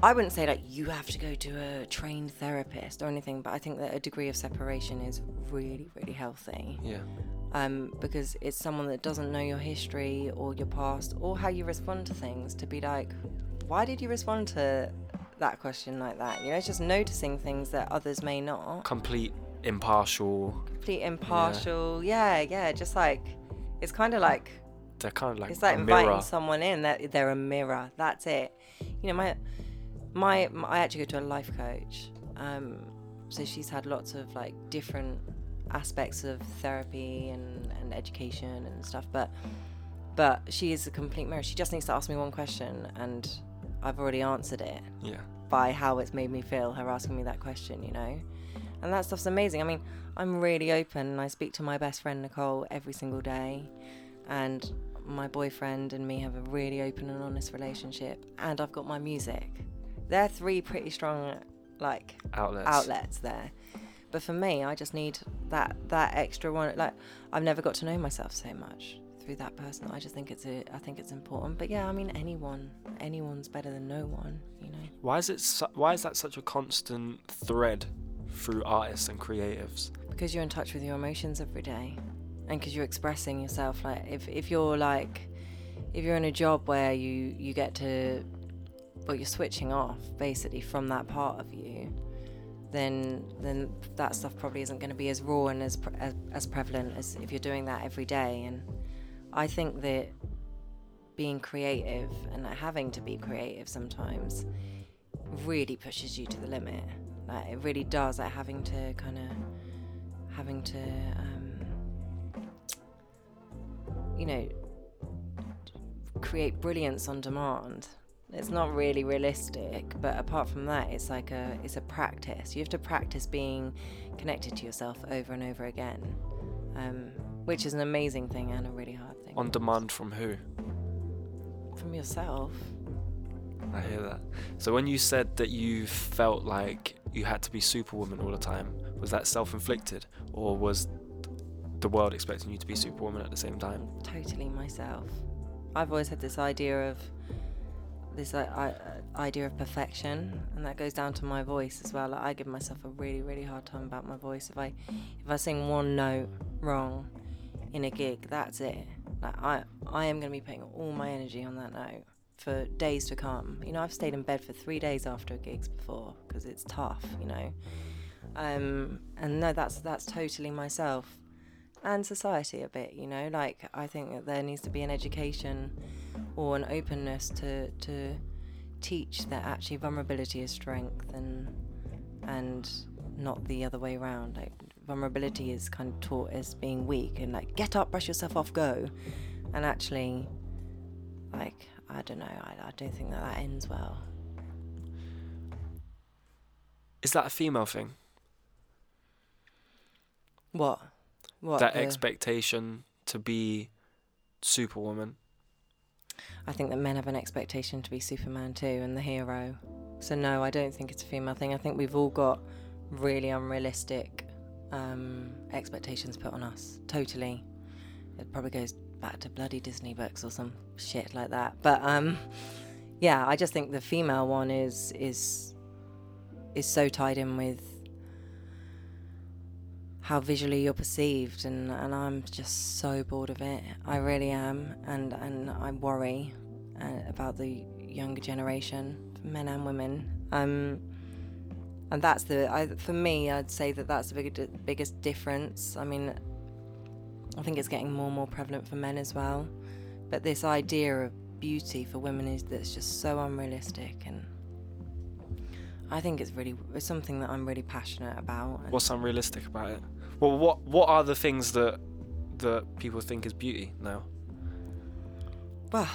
Speaker 4: I wouldn't say like you have to go to a trained therapist or anything, but I think that a degree of separation is really, really healthy.
Speaker 3: Yeah.
Speaker 4: Um, because it's someone that doesn't know your history or your past or how you respond to things to be like, why did you respond to that question like that? You know, it's just noticing things that others may not.
Speaker 3: Complete impartial.
Speaker 4: Complete impartial. Yeah, yeah. Just like it's kind of like
Speaker 3: They're kind of like
Speaker 4: it's like inviting
Speaker 3: mirror.
Speaker 4: someone in that they're a mirror. That's it. You know, my, my, my I actually go to a life coach. Um, so she's had lots of like different aspects of therapy and, and education and stuff. But but she is a complete mirror. She just needs to ask me one question, and I've already answered it
Speaker 3: Yeah.
Speaker 4: by how it's made me feel. Her asking me that question, you know. And that stuff's amazing. I mean, I'm really open and I speak to my best friend Nicole every single day. And my boyfriend and me have a really open and honest relationship. And I've got my music. They're three pretty strong, like,
Speaker 3: Outlets.
Speaker 4: outlets there. But for me, I just need that that extra one. Like I've never got to know myself so much through that person. I just think it's a, I think it's important. But yeah, I mean, anyone, anyone's better than no one. You know.
Speaker 3: Why is it? Su- why is that such a constant thread through artists and creatives?
Speaker 4: because you're in touch with your emotions every day and because you're expressing yourself like if, if you're like if you're in a job where you you get to well you're switching off basically from that part of you then then that stuff probably isn't going to be as raw and as, pre- as as prevalent as if you're doing that every day and i think that being creative and having to be creative sometimes really pushes you to the limit like it really does like having to kind of having to, um, you know, create brilliance on demand. It's not really realistic, but apart from that, it's like a it's a practice. You have to practice being connected to yourself over and over again, um, which is an amazing thing and a really hard thing.
Speaker 3: On demand from who?
Speaker 4: From yourself.
Speaker 3: I hear that. So when you said that you felt like you had to be Superwoman all the time, was that self-inflicted, or was the world expecting you to be Superwoman at the same time?
Speaker 4: Totally myself. I've always had this idea of this I, uh, idea of perfection, and that goes down to my voice as well. Like, I give myself a really, really hard time about my voice. If I if I sing one note wrong in a gig, that's it. Like I I am going to be putting all my energy on that note for days to come. You know, I've stayed in bed for three days after gigs before because it's tough. You know, um, and no, that's that's totally myself and society a bit. You know, like I think that there needs to be an education or an openness to to teach that actually vulnerability is strength and and not the other way around. Like vulnerability is kind of taught as being weak and like get up, brush yourself off, go, and actually, like I don't know, I, I don't think that that ends well.
Speaker 3: Is that a female thing?
Speaker 4: What? What?
Speaker 3: that
Speaker 4: the-
Speaker 3: expectation to be Superwoman.
Speaker 4: I think that men have an expectation to be Superman too and the hero. So no, I don't think it's a female thing. I think we've all got really unrealistic um, expectations put on us. Totally. It probably goes back to bloody Disney books or some shit like that. But um, yeah, I just think the female one is is is so tied in with how visually you're perceived and, and I'm just so bored of it. I really am and and I worry uh, about the younger generation, men and women. Um, and that's the I, for me. I'd say that that's the big, biggest difference. I mean, I think it's getting more and more prevalent for men as well. But this idea of beauty for women is that's just so unrealistic, and I think it's really it's something that I'm really passionate about.
Speaker 3: What's unrealistic about it? Well, what what are the things that that people think is beauty now?
Speaker 4: Well,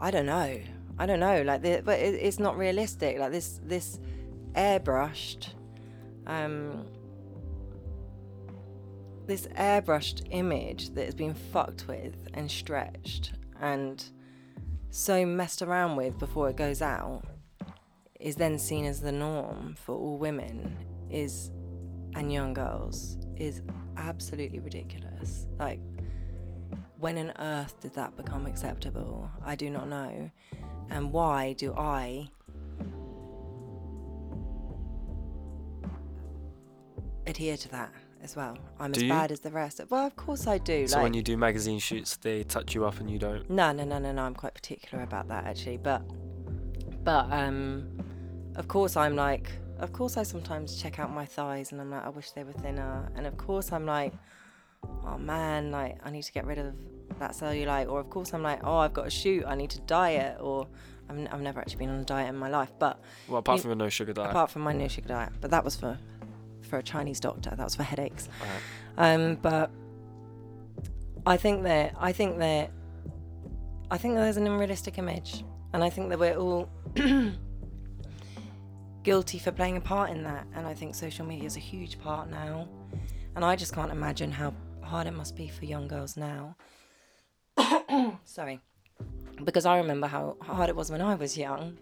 Speaker 4: I don't know. I don't know. Like, the, but it, it's not realistic. Like this, this airbrushed, um, this airbrushed image that has been fucked with and stretched and so messed around with before it goes out is then seen as the norm for all women is and young girls is absolutely ridiculous. Like when on earth did that become acceptable? I do not know. And why do I adhere to that as well? I'm
Speaker 3: Do
Speaker 4: as
Speaker 3: you?
Speaker 4: bad as the rest. Well, of course I do.
Speaker 3: So
Speaker 4: like,
Speaker 3: when you do magazine shoots, they touch you up and you don't.
Speaker 4: no, no, no, no, no. I'm quite particular about that actually. But, but um, of course I'm like, of course I sometimes check out my thighs and I'm like, I wish they were thinner. And of course I'm like, oh man, like I need to get rid of that cellulite. Or of course I'm like, oh, I've got a shoot. I need to diet. Or I've, n- I've never actually been on a diet in my life, but
Speaker 3: Well, apart
Speaker 4: You-
Speaker 3: from a no sugar diet.
Speaker 4: apart from my no sugar diet. But that was for for a Chinese doctor. That was for headaches.
Speaker 3: Right.
Speaker 4: Um, but I think that I think that I think that there's an unrealistic image, and I think that we're all guilty for playing a part in that. And I think social media is a huge part now, and I just can't imagine how hard it must be for young girls now. Sorry, because I remember how hard it was when I was young.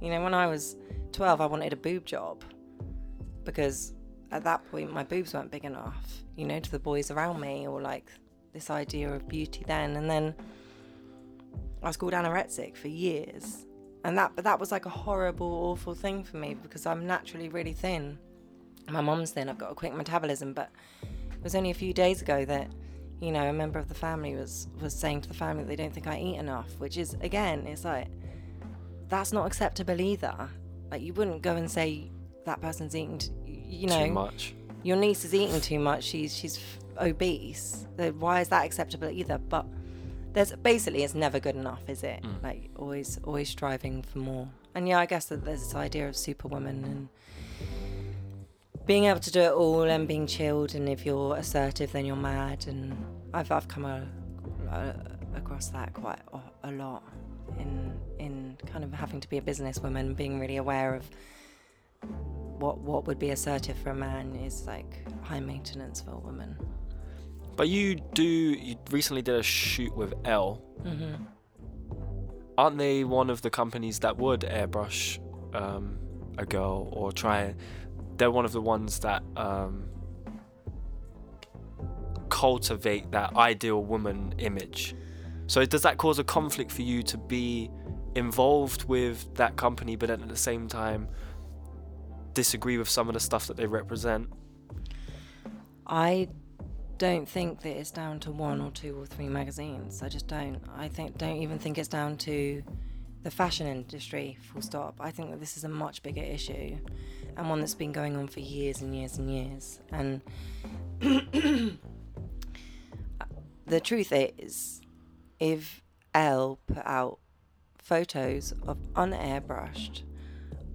Speaker 4: You know, when I was 12, I wanted a boob job because at that point my boobs weren't big enough, you know, to the boys around me, or like this idea of beauty then. And then I was called anorexic for years, and that but that was like a horrible, awful thing for me because I'm naturally really thin. My mom's thin. I've got a quick metabolism, but it was only a few days ago that you know a member of the family was was saying to the family that they don't think I eat enough, which is again, it's like that's not acceptable either. Like you wouldn't go and say that person's eating, t- you know,
Speaker 3: Too much.
Speaker 4: your niece is eating too much. She's she's f- obese. So why is that acceptable either? But there's basically it's never good enough, is it? Mm. Like always always striving for more. And yeah, I guess that there's this idea of superwoman and being able to do it all and being chilled. And if you're assertive, then you're mad. And I've I've come a, a, across that quite a, a lot in in kind of having to be a businesswoman, and being really aware of what what would be assertive for a man is like high maintenance for a woman.
Speaker 3: But you do. You recently did a shoot with Elle.
Speaker 4: Mm-hmm.
Speaker 3: Aren't they one of the companies that would airbrush um, a girl or try? They're one of the ones that um, cultivate that ideal woman image. So does that cause a conflict for you to be involved with that company, but then at the same time disagree with some of the stuff that they represent?
Speaker 4: I don't think that it's down to one or two or three magazines. I just don't. I think don't even think it's down to the fashion industry. Full stop. I think that this is a much bigger issue, and one that's been going on for years and years and years. And the truth is, if Elle put out photos of unairbrushed,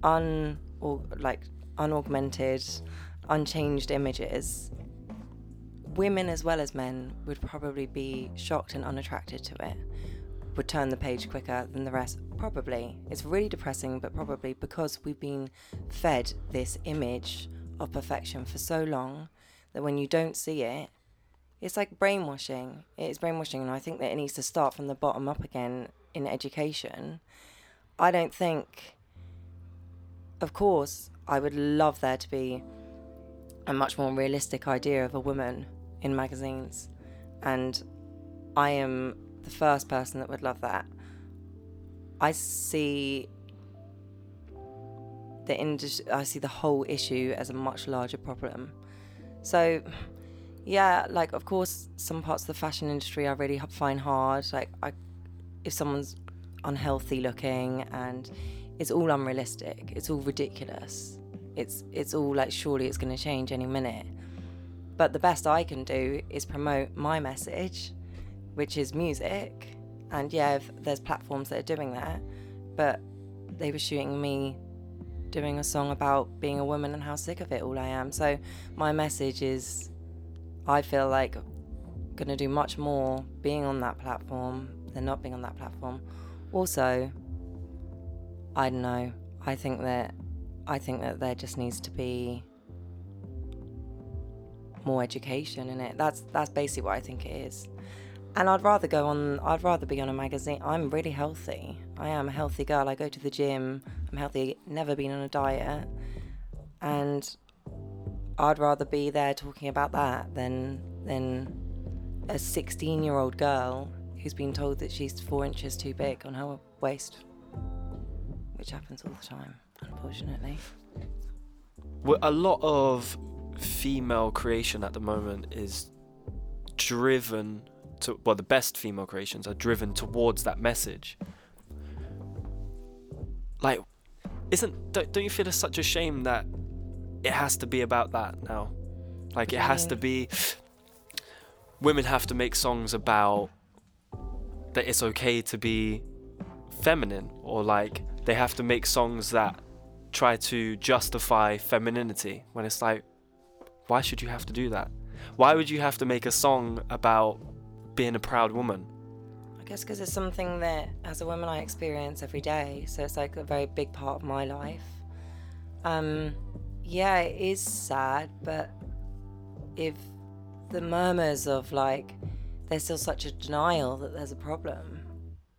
Speaker 4: un or like unaugmented, unchanged images, women as well as men would probably be shocked and unattracted to it. Would turn the page quicker than the rest. Probably. It's really depressing, but probably because we've been fed this image of perfection for so long that when you don't see it, it's like brainwashing. It is brainwashing, and I think that it needs to start from the bottom up again in education. I don't think, of course, I would love there to be a much more realistic idea of a woman in magazines, and I am the first person that would love that. I see the industry, I see the whole issue as a much larger problem. So, yeah, like of course, some parts of the fashion industry I really find hard. Like, I, if someone's unhealthy looking and it's all unrealistic, it's all ridiculous. It's it's all like surely it's going to change any minute. But the best I can do is promote my message, which is music. And yeah, there's platforms that are doing that, but they were shooting me doing a song about being a woman and how sick of it all I am. So my message is I feel like going to do much more being on that platform than not being on that platform. Also, I don't know. I think that I think that there just needs to be more education in it. That's that's basically what I think it is. And I'd rather go on. I'd rather be on a magazine. I'm really healthy. I am a healthy girl. I go to the gym. I'm healthy. Never been on a diet, and I'd rather be there talking about that than than a 16 year old girl who's been told that she's four inches too big on her waist, which happens all the time, unfortunately.
Speaker 3: Well, a lot of female creation at the moment is driven to well the best female creations are driven towards that message. Like isn't don't, don't you feel it's such a shame that it has to be about that now? Like it has to be women have to make songs about that it's okay to be feminine or like they have to make songs that try to justify femininity when it's like why should you have to do that why would you have to make a song about being a proud woman
Speaker 4: I guess because it's something that, as a woman, I experience every day. So it's like a very big part of my life. Um, yeah, it is sad, but if the murmurs of like, there's still such a denial that there's a problem.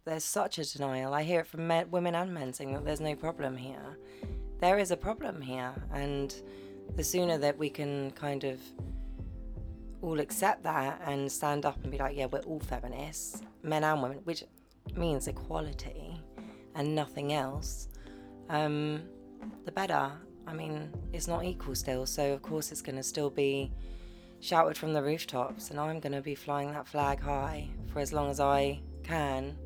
Speaker 4: There's such a denial. I hear it from men, women and men saying that there's no problem here. There is a problem here, and the sooner that we can kind of all accept that and stand up and be like, yeah, we're all feminists, men and women, which means equality and nothing else, um, the better. I mean, it's not equal still, so of course it's going to still be shouted from the rooftops, and I'm going to be flying that flag high for as long as I can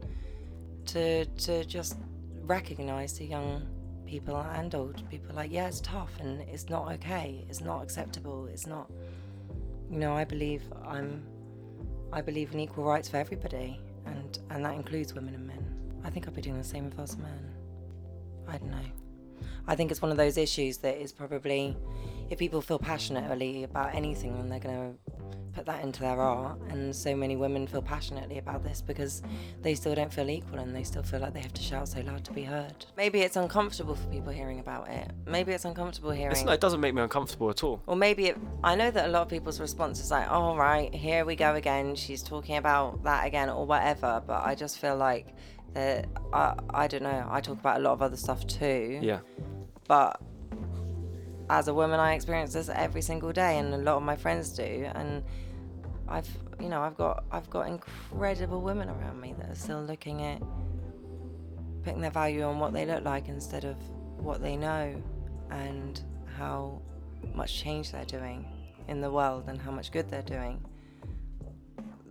Speaker 4: to to just recognize the young people and old people like, yeah, it's tough and it's not okay, it's not acceptable, it's not. You know, I believe I'm. I believe in equal rights for everybody, and and that includes women and men. I think I'd be doing the same if I was a man. I don't know. I think it's one of those issues that is probably, if people feel passionately about anything, then they're going to put that into their art. And so many women feel passionately about this because they still don't feel equal and they still feel like they have to shout so loud to be heard. Maybe it's uncomfortable for people hearing about it. Maybe it's uncomfortable hearing.
Speaker 3: It's not, it doesn't make me uncomfortable at all.
Speaker 4: Or maybe it, I know that a lot of people's response is like, oh, right, here we go again. She's talking about that again, or whatever. But I just feel like that, I, I don't know. I talk about a lot of other stuff too.
Speaker 3: Yeah.
Speaker 4: But as a woman, I experience this every single day, and a lot of my friends do. And I've, you know, I've got, I've got incredible women around me that are still looking at putting their value on what they look like instead of what they know, and how much change they're doing in the world and how much good they're doing.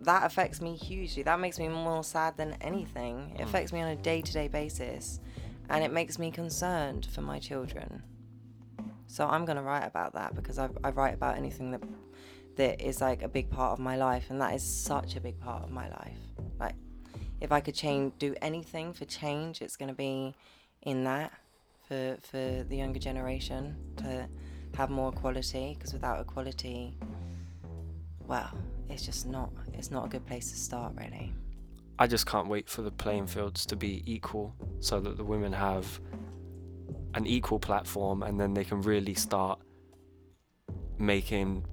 Speaker 4: That affects me hugely. That makes me more sad than anything. It mm. affects me on a day to day basis and it makes me concerned for my children. So I'm going to write about that because I, I write about anything that that is like a big part of my life, and that is such a big part of my life. Like, if I could change, do anything for change, it's going to be in that for for the younger generation to have more equality. Because without equality, well, it's just not it's not a good place to start, really.
Speaker 3: I just can't wait for the playing fields to be equal so that the women have an equal platform and then they can really start making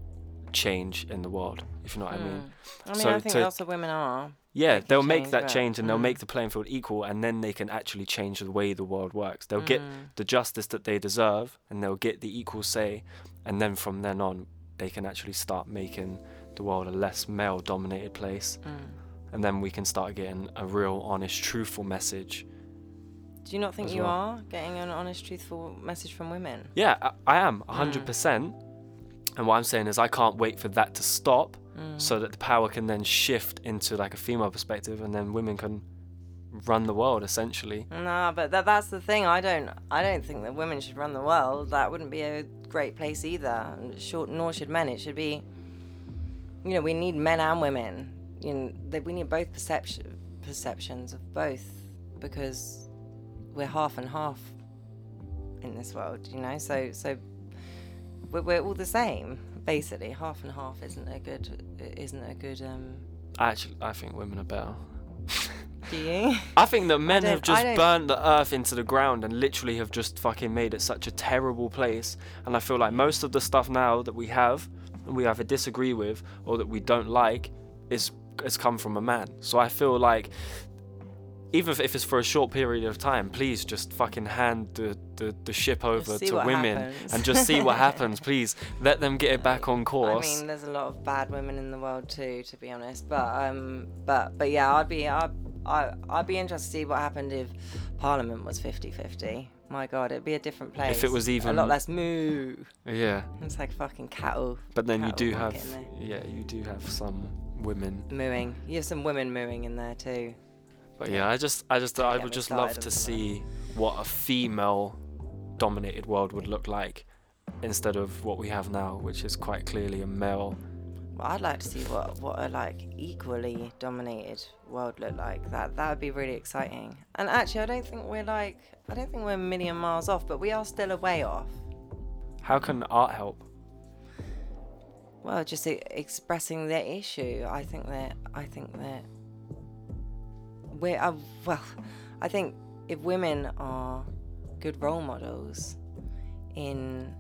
Speaker 3: change in the world, if you know what I mean.
Speaker 4: I mean,
Speaker 3: So
Speaker 4: I think
Speaker 3: to-
Speaker 4: lots of women are.
Speaker 3: Yeah, they'll make
Speaker 4: change,
Speaker 3: that
Speaker 4: but-
Speaker 3: change and they'll
Speaker 4: mm.
Speaker 3: make the playing field equal and then they can actually change the way the world works. They'll get
Speaker 4: Mm.
Speaker 3: the justice that they deserve and they'll get the equal say and then from then on they can actually start making the world a less male dominated place.
Speaker 4: Mm.
Speaker 3: And then we can start getting a real honest, truthful message.
Speaker 4: Do you not think you
Speaker 3: well.
Speaker 4: are getting an honest, truthful message from women?
Speaker 3: Yeah, I, I am
Speaker 4: Mm.
Speaker 3: 100%. And what I'm saying is I can't wait for that to stop
Speaker 4: Mm.
Speaker 3: so that the power can then shift into like a female perspective and then women can run the world essentially.
Speaker 4: No, but that, that's the thing. I don't. I don't think that women should run the world. That wouldn't be a great place either. Short, nor should men. It should be. You know, we need men and women. You know, we need both perception perceptions of both because we're half and half in this world. You know, so so we're, we're all the same basically. Half and half isn't a good isn't a good. um
Speaker 3: Actually, I think women are better.
Speaker 4: Do you?
Speaker 3: I think that men have just burned the earth into the ground and literally have just fucking made it such a terrible place. And I feel like most of the stuff now that we have, and we either disagree with or that we don't like, is has come from a man. So I feel like, even if, if it's for a short period of time, please just fucking hand the, the, the ship over to women
Speaker 4: happens.
Speaker 3: and just see what happens. Please let them get it back on course.
Speaker 4: I mean, there's a lot of bad women in the world too, to be honest. But um, but but yeah, I'd be I'd, I I'd be interested to see what happened if Parliament was 50-50. My God, it'd be a different place.
Speaker 3: If it was even a
Speaker 4: lot less moo.
Speaker 3: yeah,
Speaker 4: It's like fucking cattle.
Speaker 3: but then you do have
Speaker 4: market in there.
Speaker 3: yeah you do have some women
Speaker 4: mooing. You have some women mooing in there too.
Speaker 3: But yeah, I just, I just, I would just love to see what a female-dominated world would look like, instead of what we have now, which is quite clearly a male.
Speaker 4: Well, I'd like to see what what a like equally dominated world look like. That that would be really exciting. And actually, I don't think we're like I don't think we're a million miles off, but we are still a way off.
Speaker 3: How can art help?
Speaker 4: Well, just e- expressing their issue. I think that I think that we're uh, well. I think if women are good role models in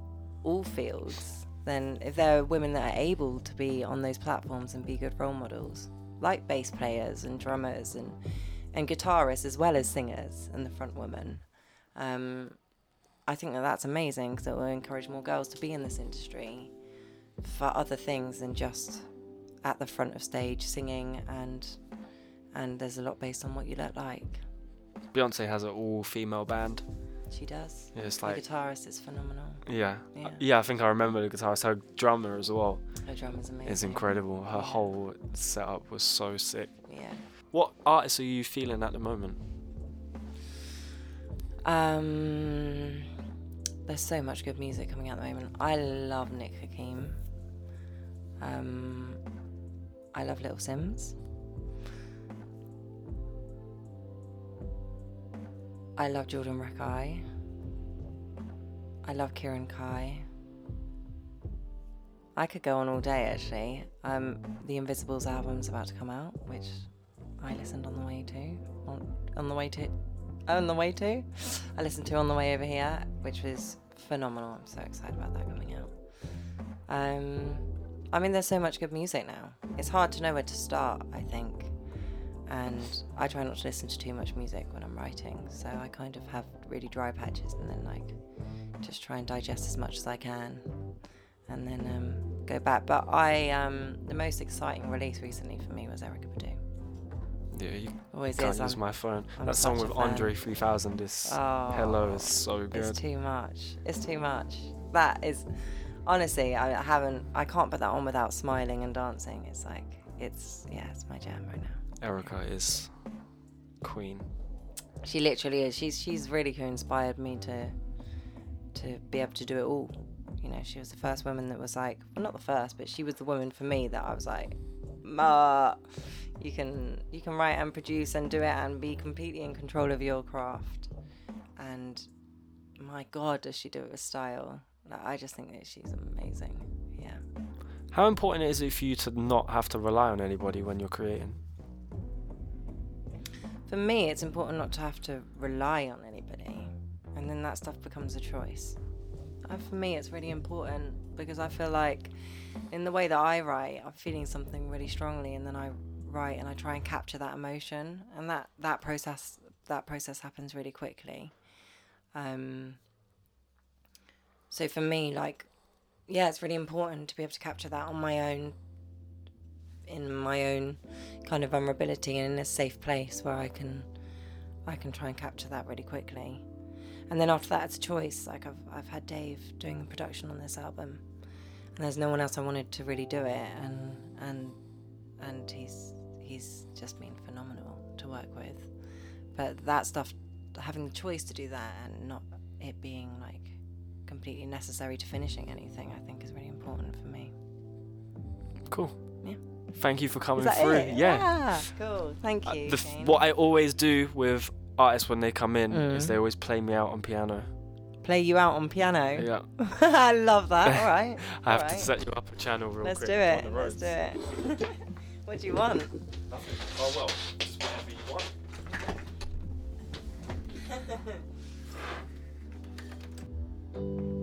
Speaker 4: all fields, then if there are women that are able to be on those platforms and be good role models, like bass players and drummers and and guitarists as well as singers and the front woman, um, I think that that's amazing because it will encourage more girls to be in this industry for other things than just at the front of stage singing and and there's a lot based on what you look like.
Speaker 3: Beyonce has an all female band.
Speaker 4: She does.
Speaker 3: Yeah, it's
Speaker 4: the
Speaker 3: like
Speaker 4: guitarist is phenomenal.
Speaker 3: yeah.
Speaker 4: Yeah.
Speaker 3: yeah, I think I remember the guitarist. Her drummer as well
Speaker 4: Her drum is amazing.
Speaker 3: It's incredible. Her whole setup was so sick.
Speaker 4: Yeah.
Speaker 3: What artists are you feeling at the moment?
Speaker 4: Um, there's so much good music coming out at the moment. I love Nick Hakim. Um, I love Little Simz. I love Jordan Rakei. I love Kieran Kai. I could go on all day actually. Um, the Invisibles album's about to come out, which I listened on the way to. On, on the way to on the way to. I listened to on the way over here, which was phenomenal. I'm so excited about that coming out. Um, I mean, there's so much good music now. It's hard to know where to start, I think. And I try not to listen to too much music when I'm writing, so I kind of have really dry patches and then like just try and digest as much as I can, and then um, go back. But I, um, the most exciting release recently for me was Erykah Badu.
Speaker 3: Yeah, you
Speaker 4: Always
Speaker 3: can't
Speaker 4: is.
Speaker 3: use
Speaker 4: I'm-
Speaker 3: my phone.
Speaker 4: I'm
Speaker 3: that song with. Andre 3000 is Hello is so good.
Speaker 4: It's too much. It's too much. That is, honestly, I haven't. I can't put that on without smiling and dancing. It's like, it's yeah, it's my jam right now.
Speaker 3: Erykah is queen.
Speaker 4: She literally is. She's she's really who inspired me to to be able to do it all. You know, she was the first woman that was like, well, not the first, but she was the woman for me that I was like, Ma, you can you can write and produce and do it and be completely in control of your craft. And my God, does she do it with style? Like, I just think that she's amazing. Yeah.
Speaker 3: How important is it for you to not have to rely on anybody when you're creating?
Speaker 4: For me, it's important not to have to rely on anybody, and then that stuff becomes a choice. Uh, for me, it's really important because I feel like, in the way that I write, I'm feeling something really strongly, and then I write and I try and capture that emotion, and that that process that process happens really quickly. Um, so for me, like, yeah, it's really important to be able to capture that on my own in my own kind of vulnerability and in a safe place where I can I can try and capture that really quickly. And then after that it's a choice. Like I've I've had Dave doing the production on this album and there's no one else I wanted to really do it and and and he's he's just been phenomenal to work with. But that stuff having the choice to do that and not it being like completely necessary to finishing anything I think is really important for me.
Speaker 3: Cool.
Speaker 4: Yeah.
Speaker 3: Thank you for coming through.
Speaker 4: it?
Speaker 3: Yeah.
Speaker 4: Ah, cool. Thank
Speaker 3: Uh,
Speaker 4: you.
Speaker 3: the f- what I always do with artists when they come in is
Speaker 4: Mm.
Speaker 3: they always play me out on piano.
Speaker 4: Play you out on piano.
Speaker 3: Yeah.
Speaker 4: I love that. All right.
Speaker 3: I have
Speaker 4: all
Speaker 3: to set you up a channel real
Speaker 4: Let's
Speaker 3: quick.
Speaker 4: do
Speaker 3: on
Speaker 4: it.
Speaker 3: the
Speaker 4: Let's
Speaker 3: roads.
Speaker 4: do it. what do you want?
Speaker 3: Nothing. Oh well, just whatever you want. Safe. Okay.